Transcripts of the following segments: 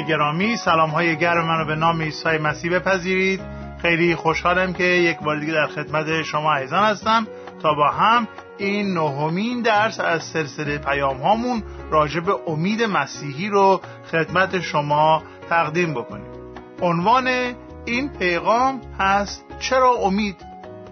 گرامی سلام های گرم منو به نام عیسی مسیح بپذیرید. خیلی خوشحالم که یک بار دیگه در خدمت شما عزیزان هستم. تا با هم این نهمین درس از سلسله پیام هامون راجع به امید مسیحی رو خدمت شما تقدیم بکنیم. عنوان این پیغام هست چرا امید؟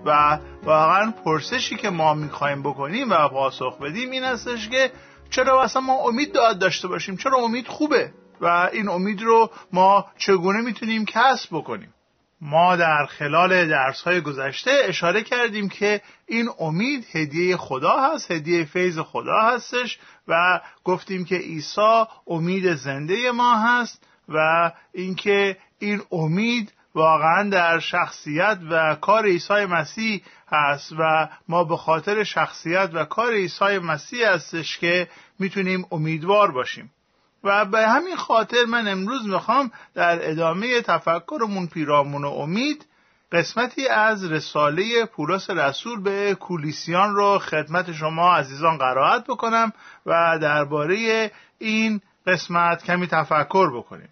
و واقعا پرسشی که ما می‌خوایم بکنیم و پاسخ بدیم این هستش که چرا اصلا ما امید داشته باشیم؟ چرا امید خوبه؟ و این امید رو ما چگونه می‌تونیم کسب بکنیم؟ ما در خلال درس های گذشته اشاره کردیم که این امید هدیه خدا هست هدیه فیض خدا هستش و گفتیم که عیسی امید زنده ما هست و اینکه این امید واقعا در شخصیت و کار عیسی مسیح هست و ما به خاطر شخصیت و کار عیسی مسیح هستش که می‌تونیم امیدوار باشیم. و به همین خاطر من امروز می‌خوام در ادامه تفکرمون پیرامون امید قسمتی از رساله پولس رسول به کولیسیان رو خدمت شما عزیزان قرائت بکنم و درباره این قسمت کمی تفکر بکنیم.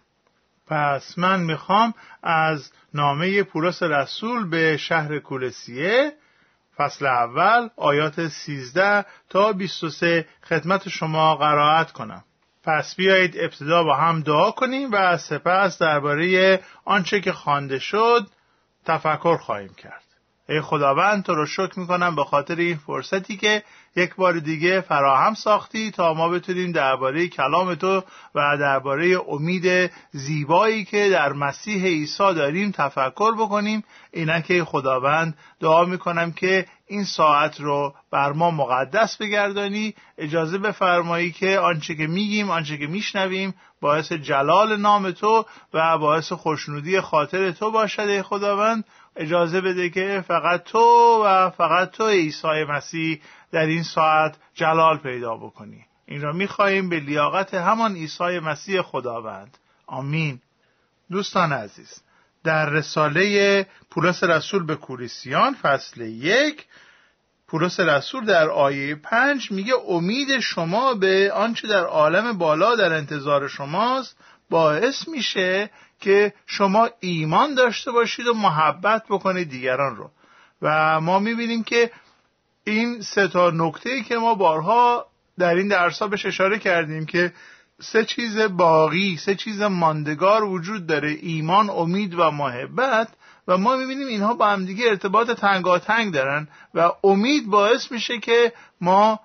پس من می‌خوام از نامه پولس رسول به شهر کولسیه فصل اول آیات 13 تا 23 خدمت شما قرائت کنم. پس بیایید ابتدا با هم دعا کنیم و سپس درباره آنچه که خوانده شد تفکر خواهیم کرد. ای خداوند تو رو شکر می‌کنم به خاطر این فرصتی که یک بار دیگه فراهم ساختی تا ما بتونیم درباره کلام تو و درباره امید زیبایی که در مسیح عیسی داریم تفکر بکنیم. اینکه خداوند دعا می‌کنم که این ساعت رو بر ما مقدس بگردانی. اجازه بفرمایی که آنچه که میگیم آنچه که میشنویم باعث جلال نام تو و باعث خوشنودی خاطر تو باشد خداوند. اجازه بده که فقط تو و فقط تو عیسی مسیح در این ساعت جلال پیدا بکنی. این را می‌خواهیم به لیاقت همان عیسی مسیح خداوند. آمین. دوستان عزیز در رساله پولس رسول به کوریسیان فصل یک پولس رسول در آیه پنج میگه امید شما به آنچه در عالم بالا در انتظار شماست باعث میشه که شما ایمان داشته باشید و محبت بکنید دیگران رو. و ما می‌بینیم که این سه تا نکته که ما بارها در این درس بهش اشاره کردیم که سه چیز باقی سه چیز ماندگار وجود داره ایمان امید و محبت. و ما می‌بینیم اینها با همدیگه ارتباط تنگاتنگ دارن و امید باعث میشه که ما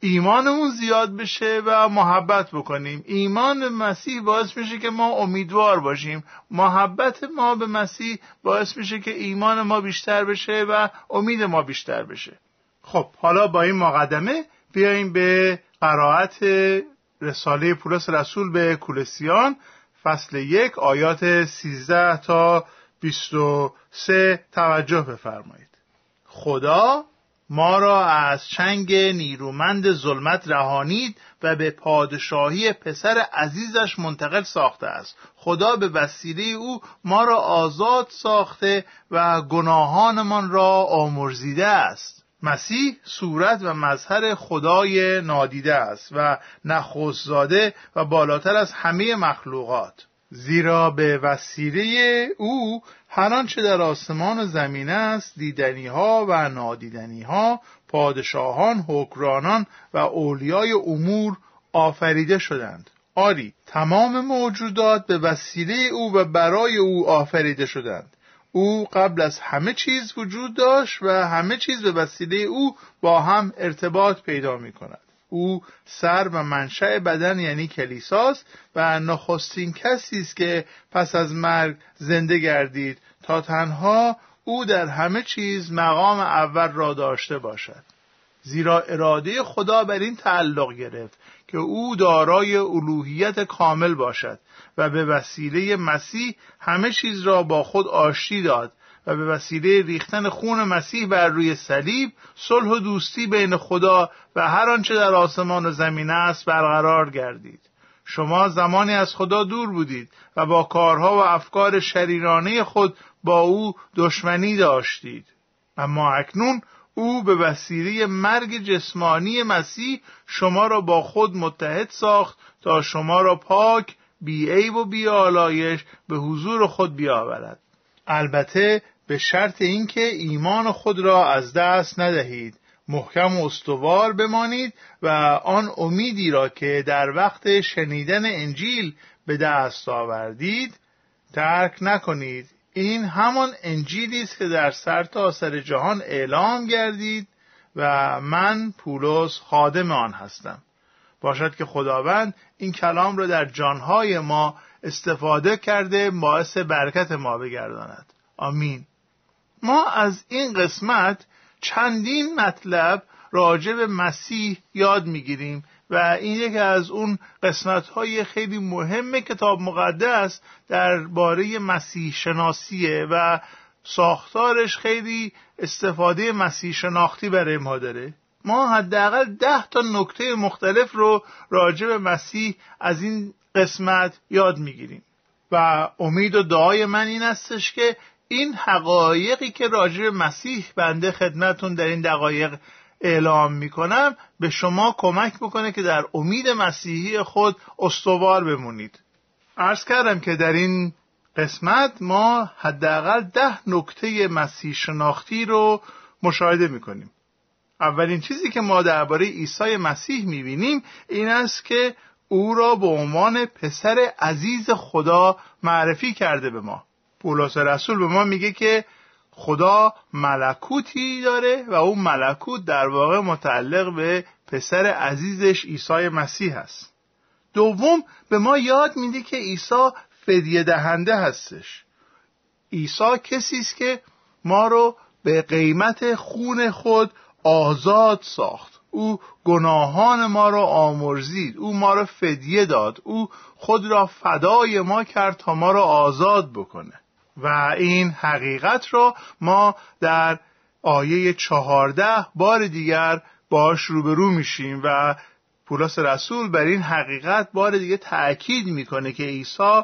ایمانمون زیاد بشه و محبت بکنیم. ایمان مسیح باعث میشه که ما امیدوار باشیم. محبت ما به مسیح باعث میشه که ایمان ما بیشتر بشه و امید ما بیشتر بشه. خب حالا با این مقدمه بیاییم به قرائت رساله پولس رسول به کولسیان فصل یک آیات 13 تا 23 توجه بفرمایید. خدا ما را از چنگ نیرومند ظلمت رهانید و به پادشاهی پسر عزیزش منتقل ساخته است. خدا به وسیله او ما را آزاد ساخته و گناهانمان را آمرزیده است. مسیح صورت و مظهر خدای نادیده است و نخست زاده و بالاتر از همه مخلوقات. زیرا به وسیله او هر آنچه در آسمان و زمین است دیدنی ها و نادیدنی ها پادشاهان حکرانان و اولیای امور آفریده شدند. آری تمام موجودات به وسیله او و برای او آفریده شدند. او قبل از همه چیز وجود داشت و همه چیز به وسیله او با هم ارتباط پیدا می کند او سر و منشأ بدن یعنی کلیساست و نخستین کسی است که پس از مرگ زنده گردید تا تنها او در همه چیز مقام اول را داشته باشد. زیرا اراده خدا بر این تعلق گرفت که او دارای الوهیت کامل باشد و به وسیله مسیح همه چیز را با خود آشتی داد و به وسیله ریختن خون مسیح بر روی صلیب صلح و دوستی بین خدا و هر آنچه در آسمان و زمین است برقرار گردید. شما زمانی از خدا دور بودید و با کارها و افکار شریرانه خود با او دشمنی داشتید. اما اکنون او به وسیله مرگ جسمانی مسیح شما را با خود متحد ساخت تا شما را پاک بیعیب و بیالایش به حضور خود بیاورد. البته به شرط اینکه ایمان خود را از دست ندهید. محکم و استوار بمانید و آن امیدی را که در وقت شنیدن انجیل به دست آوردید ترک نکنید. این همان انجیلی است که در سرتاسر سر جهان اعلام گردید و من پولس خادم آن هستم. باشد که خداوند این کلام را در جانهای ما استفاده کرده باعث برکت ما بگرداند. آمین. ما از این قسمت چندین مطلب راجع به مسیح یاد می‌گیریم و این یکی از اون قسمت های خیلی مهم کتاب مقدس درباره مسیح شناسیه و ساختارش خیلی استفاده مسیح شناختی برای ما داره. ما حداقل ده تا نکته مختلف رو راجع به مسیح از این قسمت یاد می‌گیریم. و امید و دعای من این استش که این حقایقی که راجع مسیح بنده خدمتون در این دقایق اعلام می‌کنم به شما کمک بکنه که در امید مسیحی خود استوار بمونید. عرض کردم که در این قسمت ما حداقل ده نکته مسیح شناختی رو مشاهده می‌کنیم. اولین چیزی که ما درباره عیسی مسیح می‌بینیم این است که او را به عنوان پسر عزیز خدا معرفی کرده به ما. پولس رسول به ما میگه که خدا ملکوتی داره و اون ملکوت در واقع متعلق به پسر عزیزش عیسی مسیح است دوم به ما یاد میده که عیسی فدیه دهنده هستش. عیسی کسی است که ما رو به قیمت خون خود آزاد ساخت. او گناهان ما را آمرزید. او ما را فدیه داد. او خود را فدای ما کرد تا ما را آزاد بکنه. و این حقیقت را ما در آیه چهارده بار دیگر باش روبرو میشیم و پولس رسول بر این حقیقت بار دیگه تأکید می‌کنه که عیسی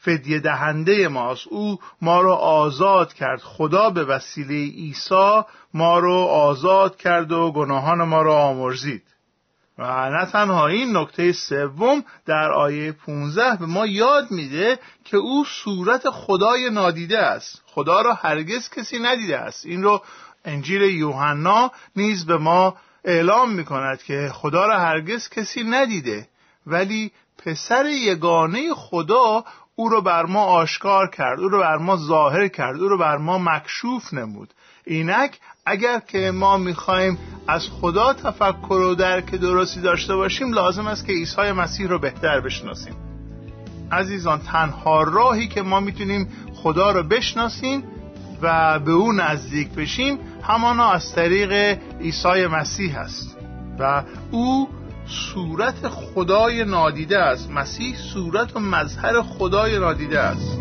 فدیه دهنده ماست. او ما رو آزاد کرد. خدا به وسیله عیسی ما رو آزاد کرد و گناهان ما رو آمرزید. و نه تنها این نکته سوم در آیه 15 به ما یاد میده که او صورت خدای نادیده است. خدا را هرگز کسی ندیده است. این رو انجیل یوحنا نیز به ما اعلام می‌کند که خدا را هرگز کسی ندیده ولی پسر یگانه خدا او رو بر ما آشکار کرد او رو بر ما ظاهر کرد او رو بر ما مکشوف نمود. اینک اگر که ما می‌خواهیم از خدا تفکر و درک درستی داشته باشیم لازم است که عیسی مسیح رو بهتر بشناسیم. عزیزان تنها راهی که ما می‌تونیم خدا رو بشناسیم و به او نزدیک بشیم همانا از طریق عیسی مسیح است و او صورت خدای نادیده است. مسیح صورت و مظهر خدای نادیده است.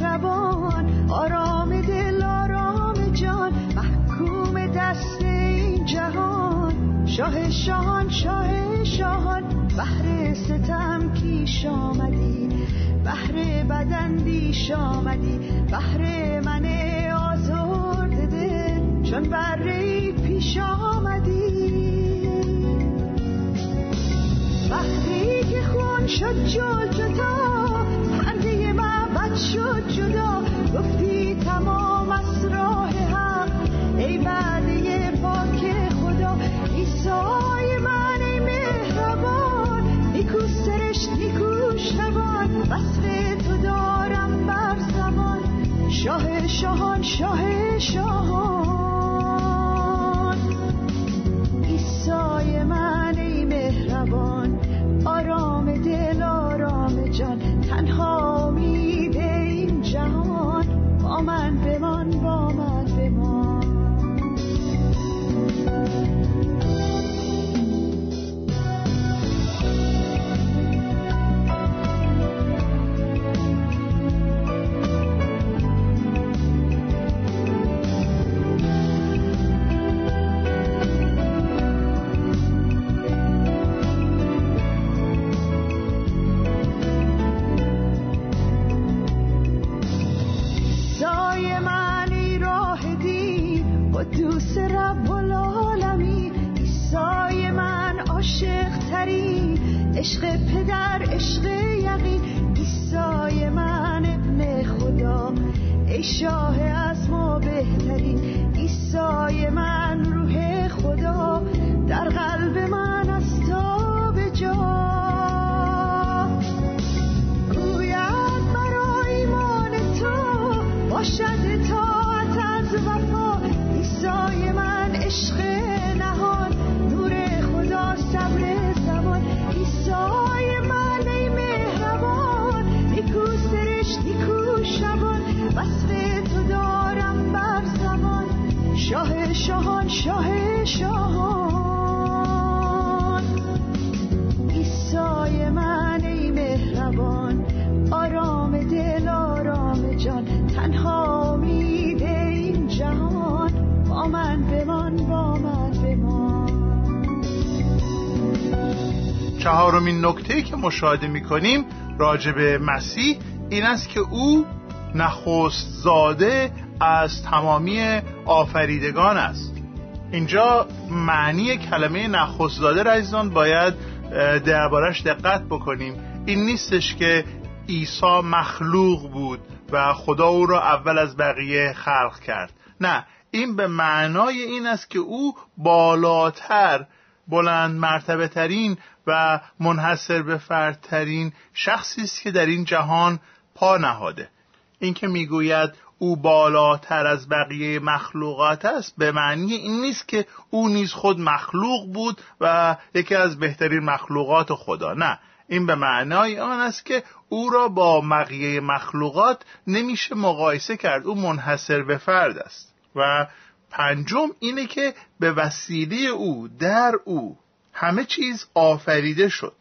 مهربان آرام دل آرام جان محکوم دست این جهان. شاه شاهان شاه شاهان بحر ستم کیش آمدی بحر بدن بیش آمدی بحر من آزرد دل. چون بره پیش آمدی. وقتی که خون شد جل معبد شد جدا. گفتی تمام از راه حق. ای بعده پاک خدا ایسای من ای مهربان. نیکو سرش نیکو شبان. وصف تو دارم بر زمان شاه شاهان شاه شاهان. عروس رب العالمی ایسای من عاشق ترین عشق پدر عشق یقین ایسای من ابن خدا. ای شاه از ما بهترین ایسای من روح خدا. در قلب من از تا به جا. گوید برای ایمان تو باشد تا عشق نهان نور خدا صبر زمان. ایسای من ای مهربان نیکو سرشت نیکو شبان. وصف تو دارم بر زمان. شاه شاهان شاه شاهان. چهارمین نکته که مشاهده می کنیم راجع به مسیح این است که او نخست زاده از تمامی آفریدگان است. اینجا معنی کلمه نخست زاده عزیزان باید دربارش دقت بکنیم. این نیستش که عیسی مخلوق بود و خدا او را اول از بقیه خلق کرد. نه این به معنای این است که او بالاتر بلند مرتبه ترین و منحصر به فردترین شخصی است که در این جهان پا نهاده. این که می‌گوید او بالاتر از بقیه مخلوقات است به معنی این نیست که او نیز خود مخلوق بود و یکی از بهترین مخلوقات خدا. نه این به معنای آن است که او را با بقیه مخلوقات نمیشه مقایسه کرد. او منحصر به فرد است و پنجم اینه که به وسیله او در او همه چیز آفریده شد.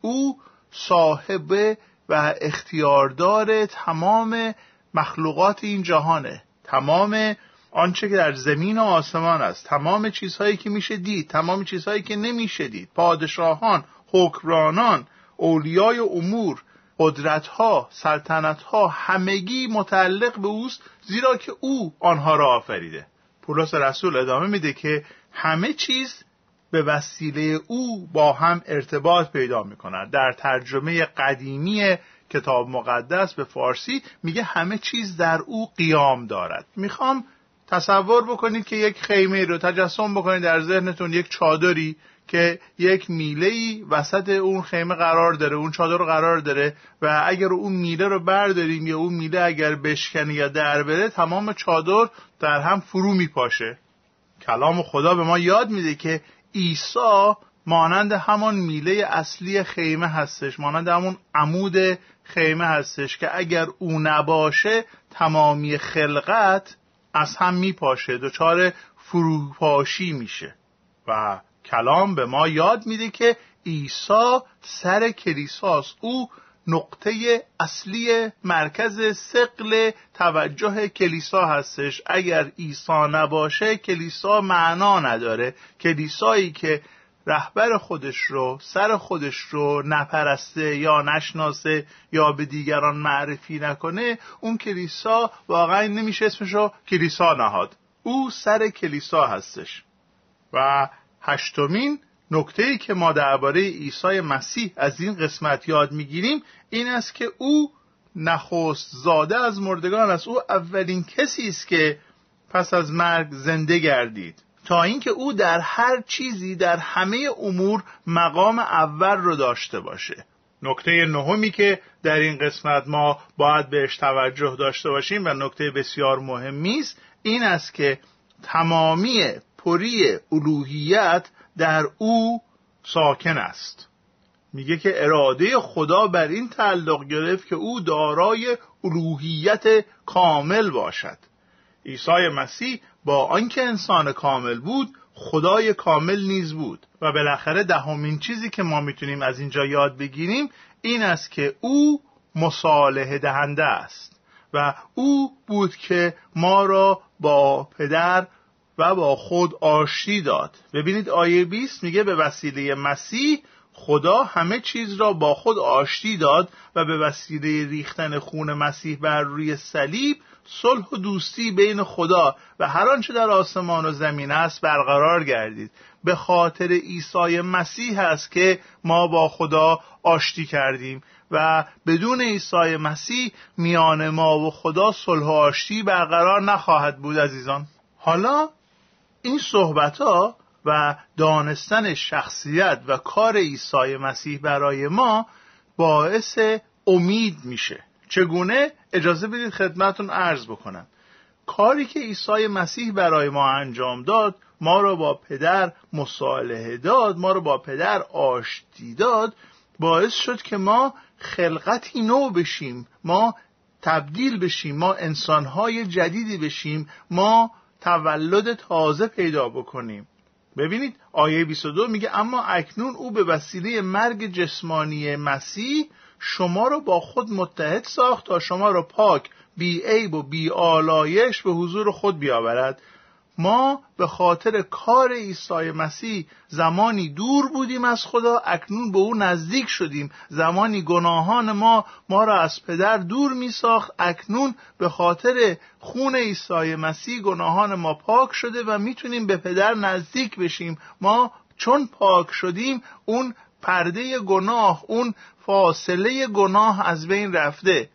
او صاحب و اختیاردار تمام مخلوقات این جهانه تمام آنچه که در زمین و آسمان است. تمام چیزهایی که میشه دید. تمام چیزهایی که نمیشه دید. پادشاهان حکمرانان اولیای امور قدرتها سلطنتها همگی متعلق به اوست زیرا که او آنها را آفریده. پولس رسول ادامه میده که همه چیز به وسیله او با هم ارتباط پیدا می کند در ترجمه قدیمی کتاب مقدس به فارسی میگه همه چیز در او قیام دارد. می‌خوام تصور بکنید که یک خیمه رو تجسم بکنید در ذهنتون یک چادری که یک میله وسط اون خیمه قرار داره اون چادر قرار داره و اگر اون میله رو برداریم یا اون میله اگر بشکنه یا در بره تمام چادر در هم فرو میپاشه. کلام خدا به ما یاد میده که عیسی مانند همان میله اصلی خیمه هستش مانند همون عمود خیمه هستش که اگر او نباشه تمامی خلقت از هم میپاشه دچار فروپاشی میشه و کلام به ما یاد میده که عیسی سر کلیساست او نقطه اصلی مرکز سقل توجه کلیسا هستش. اگر عیسی نباشه کلیسا معنا نداره. کلیسایی که رهبر خودش رو سر خودش رو نپرسته یا نشناسه یا به دیگران معرفی نکنه اون کلیسا واقعا نمیشه اسمش رو کلیسا نهاد. او سر کلیسا هستش. و هشتمین نکته ای که ما درباره عیسی مسیح از این قسمت یاد می‌گیریم این است که او نخست زاده از مردگان است. او اولین کسی است که پس از مرگ زنده گردید. تا اینکه او در هر چیزی در همه امور مقام اول رو داشته باشه. نکته نهمی که در این قسمت ما باید بهش توجه داشته باشیم و نکته بسیار مهمی است این است که تمامی پری الوهیت در او ساکن است. میگه که اراده خدا بر این تعلق گرفت که او دارای الوهیت کامل باشد. عیسی مسیح با آنکه انسان کامل بود خدای کامل نیز بود و بالاخره دهمین چیزی که ما می‌تونیم از اینجا یاد بگیریم این است که او مصالحه دهنده است و او بود که ما را با پدر و با خود آشتی داد. ببینید آیه 20 میگه به وسیله مسیح خدا همه چیز را با خود آشتی داد و به وسیله ریختن خون مسیح بر روی صلیب صلح و دوستی بین خدا و هر آنچه در آسمان و زمین است برقرار گردید. به خاطر عیسی مسیح است که ما با خدا آشتی کردیم و بدون عیسی مسیح میان ما و خدا صلح و آشتی برقرار نخواهد بود عزیزان. حالا این صحبت ها و دانستن شخصیت و کار عیسی مسیح برای ما باعث امید میشه. چگونه؟ اجازه بدید خدمتون عرض بکنم. کاری که عیسی مسیح برای ما انجام داد ما رو با پدر مصالحه داد ما رو با پدر آشتی داد باعث شد که ما خلقتی نو بشیم ما تبدیل بشیم ما انسانهای جدیدی بشیم ما تولد تازه پیدا بکنیم. ببینید آیه 22 میگه اما اکنون او به وسیله مرگ جسمانی مسیح شما رو با خود متحد ساخت تا شما رو پاک بی عیب و بی آلایش به حضور خود بیاورد. ما به خاطر کار عیسی مسیح زمانی دور بودیم از خدا اکنون به او نزدیک شدیم. زمانی گناهان ما ما را از پدر دور می ساخت اکنون به خاطر خون عیسی مسیح گناهان ما پاک شده و می‌تونیم به پدر نزدیک بشیم. ما چون پاک شدیم اون پرده گناه اون فاصله گناه از بین رفته.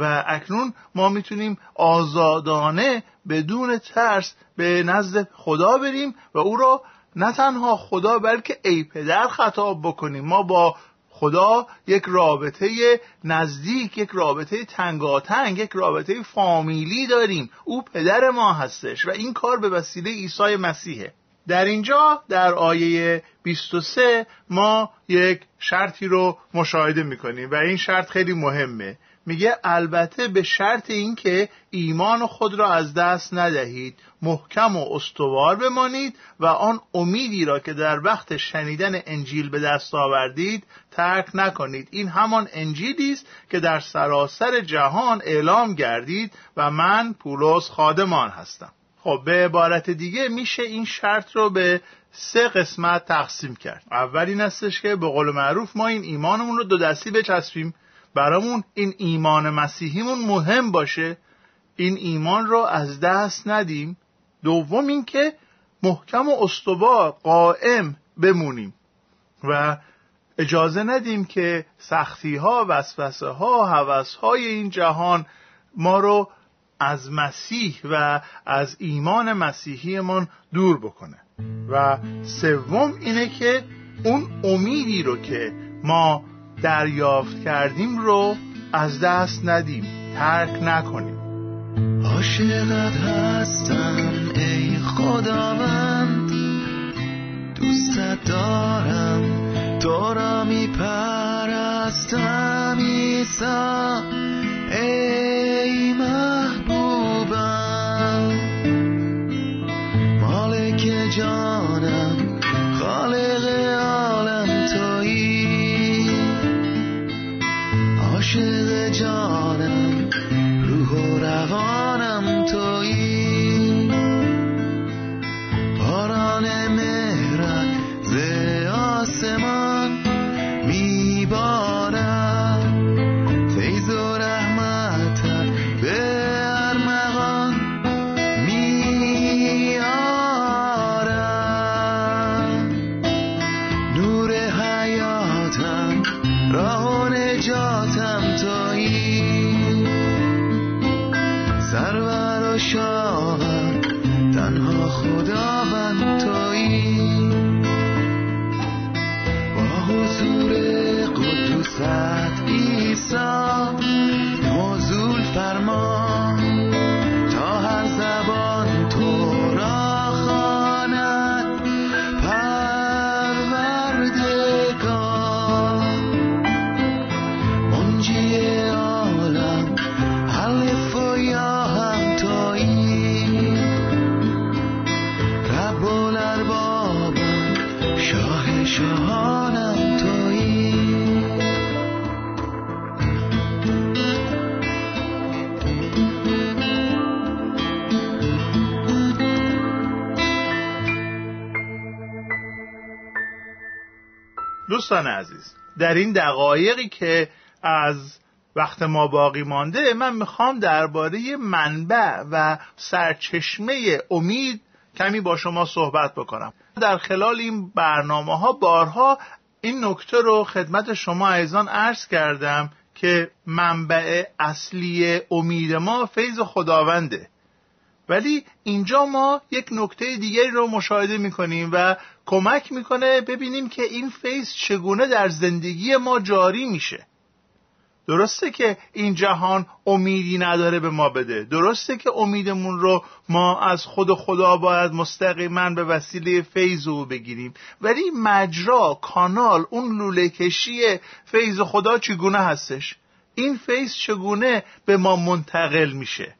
و اکنون ما می‌تونیم آزادانه بدون ترس به نزد خدا بریم و او را نه تنها خدا بلکه ای پدر خطاب بکنیم. ما با خدا یک رابطه نزدیک یک رابطه تنگاتنگ یک رابطه فامیلی داریم. او پدر ما هستش و این کار به وسیله عیسی مسیحه در اینجا در آیه 23 ما یک شرطی رو مشاهده می‌کنیم و این شرط خیلی مهمه. میگه البته به شرط اینکه ایمان خود را از دست ندهید محکم و استوار بمانید و آن امیدی را که در وقت شنیدن انجیل به دست آوردید ترک نکنید. این همان انجیلی است که در سراسر جهان اعلام گردید و من پولس خادمان هستم. خب به عبارت دیگه میشه این شرط رو به سه قسمت تقسیم کرد. اول این استش که به قول معروف ما این ایمانمون رو دو دستی بچسبیم. برامون این ایمان مسیحیمون مهم باشه. این ایمان رو از دست ندیم. دوم اینکه محکم و استوار قائم بمونیم. و اجازه ندیم که سختی ها وسوسه ها هوس های این جهان ما رو از مسیح و از ایمان مسیحیمان دور بکنه. و سوم اینه که اون امیدی رو که ما دریافت کردیم رو از دست ندیم. ترک نکنیم. عاشقت هستم ای خداوند. دوستت دارم تو را می پرستم ایسا ای محبوبم. مالک جانم خالق عالم. عاشق جانم دوستان عزیز در این دقایقی که از وقت ما باقی مانده من می‌خوام درباره منبع و سرچشمه امید کمی با شما صحبت بکنم. در خلال این برنامه ها بارها این نکته رو خدمت شما عزیزان عرض کردم که منبع اصلی امید ما فیض خداونده. ولی اینجا ما یک نکته دیگری رو مشاهده می‌کنیم و کمک می‌کنه ببینیم که این فیض چگونه در زندگی ما جاری میشه. درسته که این جهان امیدی نداره به ما بده. درسته که امیدمون رو ما از خود خدا باید مستقیما به وسیله فیض او بگیریم. ولی مجرا کانال اون لوله کشی فیض خدا چگونه هستش؟ این فیض چگونه به ما منتقل میشه؟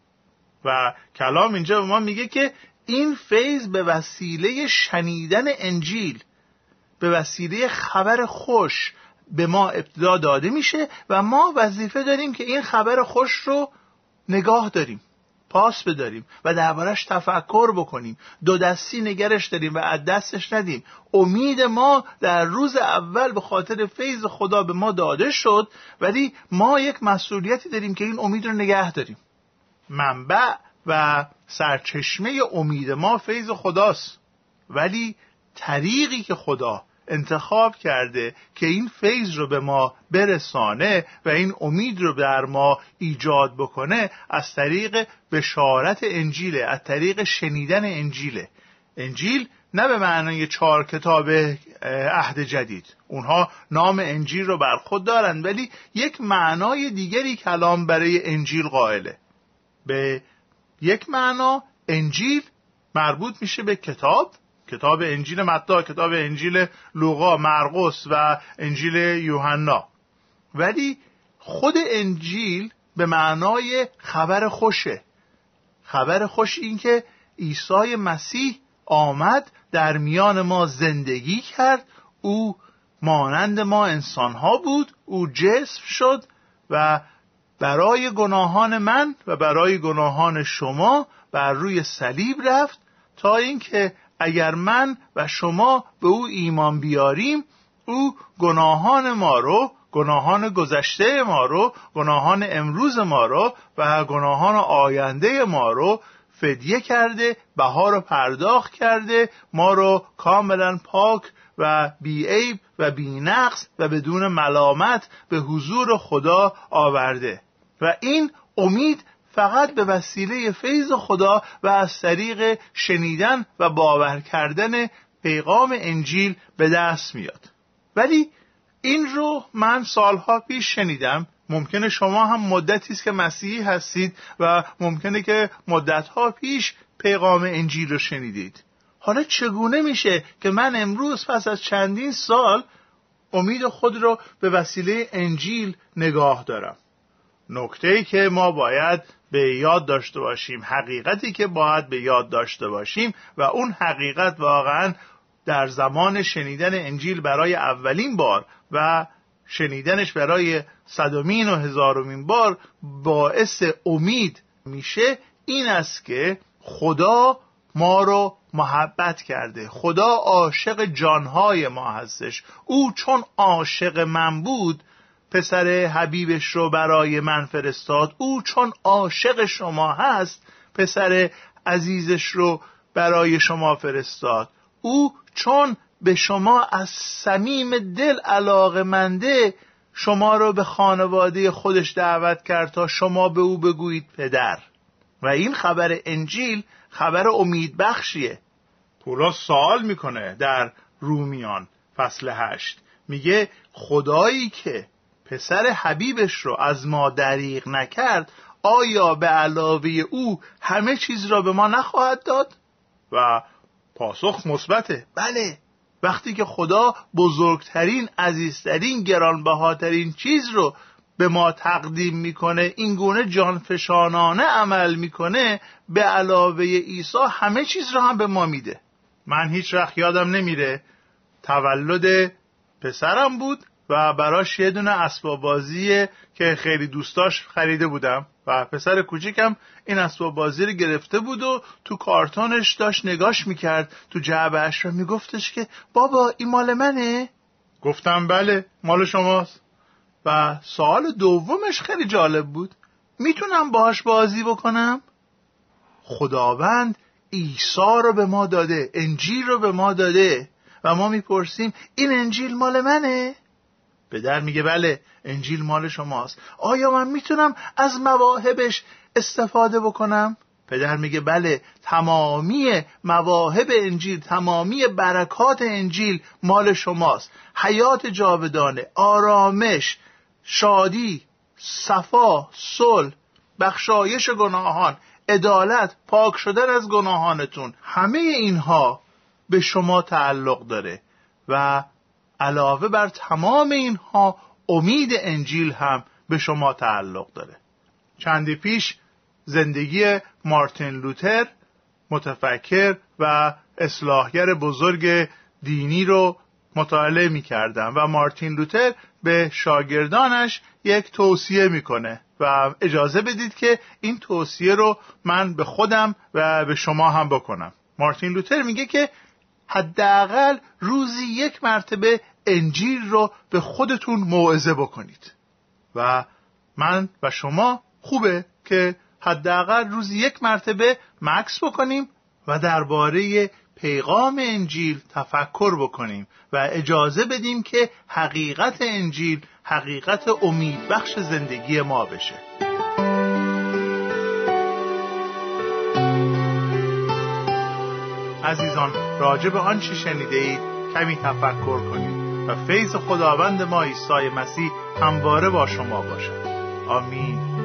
و کلام اینجا به ما میگه که این فیض به وسیله شنیدن انجیل به وسیله خبر خوش به ما ابتدا داده میشه و ما وظیفه داریم که این خبر خوش رو نگاه داریم پاس بداریم و دربارش تفکر بکنیم. دو دستی نگرش داریم و از دستش ندیم. امید ما در روز اول به خاطر فیض خدا به ما داده شد ولی ما یک مسئولیتی داریم که این امید رو نگه داریم. منبع و سرچشمه امید ما فیض خداست. ولی طریقی که خدا انتخاب کرده که این فیض رو به ما برسانه و این امید رو در ما ایجاد بکنه از طریق بشارت انجیله از طریق شنیدن انجیله. انجیل نه به معنای چهار کتاب عهد جدید. اونها نام انجیل رو بر خود دارند ولی یک معنای دیگری کلام برای انجیل قائله. به یک معنا انجیل مربوط میشه به کتاب. کتاب انجیل متا کتاب انجیل لوقا مرقس و انجیل یوحنا. ولی خود انجیل به معنای خبر خوشه. خبر خوش این که عیسی مسیح آمد در میان ما زندگی کرد. او مانند ما انسانها بود. او جسم شد و برای گناهان من و برای گناهان شما بر روی صلیب رفت تا اینکه اگر من و شما به او ایمان بیاریم او گناهان ما رو گناهان گذشته ما رو گناهان امروز ما رو و گناهان آینده ما رو فدیه کرده بها رو پرداخت کرده ما رو کاملا پاک و بیعیب و بینقص و بدون ملامت به حضور خدا آورده. و این امید فقط به وسیله فیض خدا و از طریق شنیدن و باور کردن پیغام انجیل به دست میاد. ولی این رو من سالها پیش شنیدم. ممکنه شما هم مدتی است که مسیحی هستید و ممکنه که مدتها پیش پیغام انجیل رو شنیدید. حالا چگونه میشه که من امروز پس از چندین سال امید خود رو به وسیله انجیل نگاه دارم؟ نکته که ما باید به یاد داشته باشیم حقیقتی که باید به یاد داشته باشیم و اون حقیقت واقعا در زمان شنیدن انجیل برای اولین بار و شنیدنش برای صدومین و هزارمین بار باعث امید میشه این است که خدا ما رو محبت کرده. خدا عاشق جانهای ما هستش. او چون عاشق من بود پسر حبیبش رو برای من فرستاد. او چون عاشق شما هست پسر عزیزش رو برای شما فرستاد. او چون به شما از صمیم دل علاقه منده شما رو به خانواده خودش دعوت کرد تا شما به او بگویید پدر. و این خبر انجیل خبر امید بخشیه پولس سوال می‌کنه در رومیان فصل هشت. میگه خدایی که پسر حبیبش رو از ما دریغ نکرد آیا به علاوه او همه چیز را به ما نخواهد داد؟ و پاسخ مثبته بله وقتی که خدا بزرگترین عزیزترین گرانبهاترین چیز رو به ما تقدیم می‌کنه این گونه جانفشانانه عمل می‌کنه به علاوه عیسی همه چیز رو هم به ما میده من هیچ وقت یادم نمیره تولد پسرم بود و براش یه دونه اسباب بازی که خیلی دوستاش خریده بودم. و پسر کوچیکم این اسباب بازی رو گرفته بود و تو کارتونش داشت نگاش می‌کرد. تو جعبهش رو میگفتش که بابا این مال منه؟ گفتم بله مال شماست. و سوال دومش خیلی جالب بود. می‌تونم باهاش بازی بکنم؟ خداوند عیسی رو به ما داده انجیل رو به ما داده و ما می‌پرسیم این انجیل مال منه؟ پدر میگه بله انجیل مال شماست. آیا من می‌تونم از مواهبش استفاده بکنم؟ پدر میگه بله تمامی مواهب انجیل تمامی برکات انجیل مال شماست. حیات جاودانه آرامش شادی صفا صلح بخشایش گناهان عدالت پاک شدن از گناهانتون همه اینها به شما تعلق داره و علاوه بر تمام اینها امید انجیل هم به شما تعلق داره. چندی پیش زندگی مارتین لوتر متفکر و اصلاحگر بزرگ دینی رو مطالعه می کردم و مارتین لوتر به شاگردانش یک توصیه می‌کنه و اجازه بدید که این توصیه رو من به خودم و به شما هم بکنم. مارتین لوتر میگه که حداقل روزی یک مرتبه انجیل رو به خودتون موعظه بکنید. و من و شما خوبه که حداقل روزی یک مرتبه مکس بکنیم و درباره پیغام انجیل تفکر بکنیم و اجازه بدیم که حقیقت انجیل حقیقت امید بخش زندگی ما بشه. عزیزان راجع به آنچه شنیده اید کمی تفکر کنید و فیض خداوند ما عیسی مسیح همواره با شما باشد. آمین.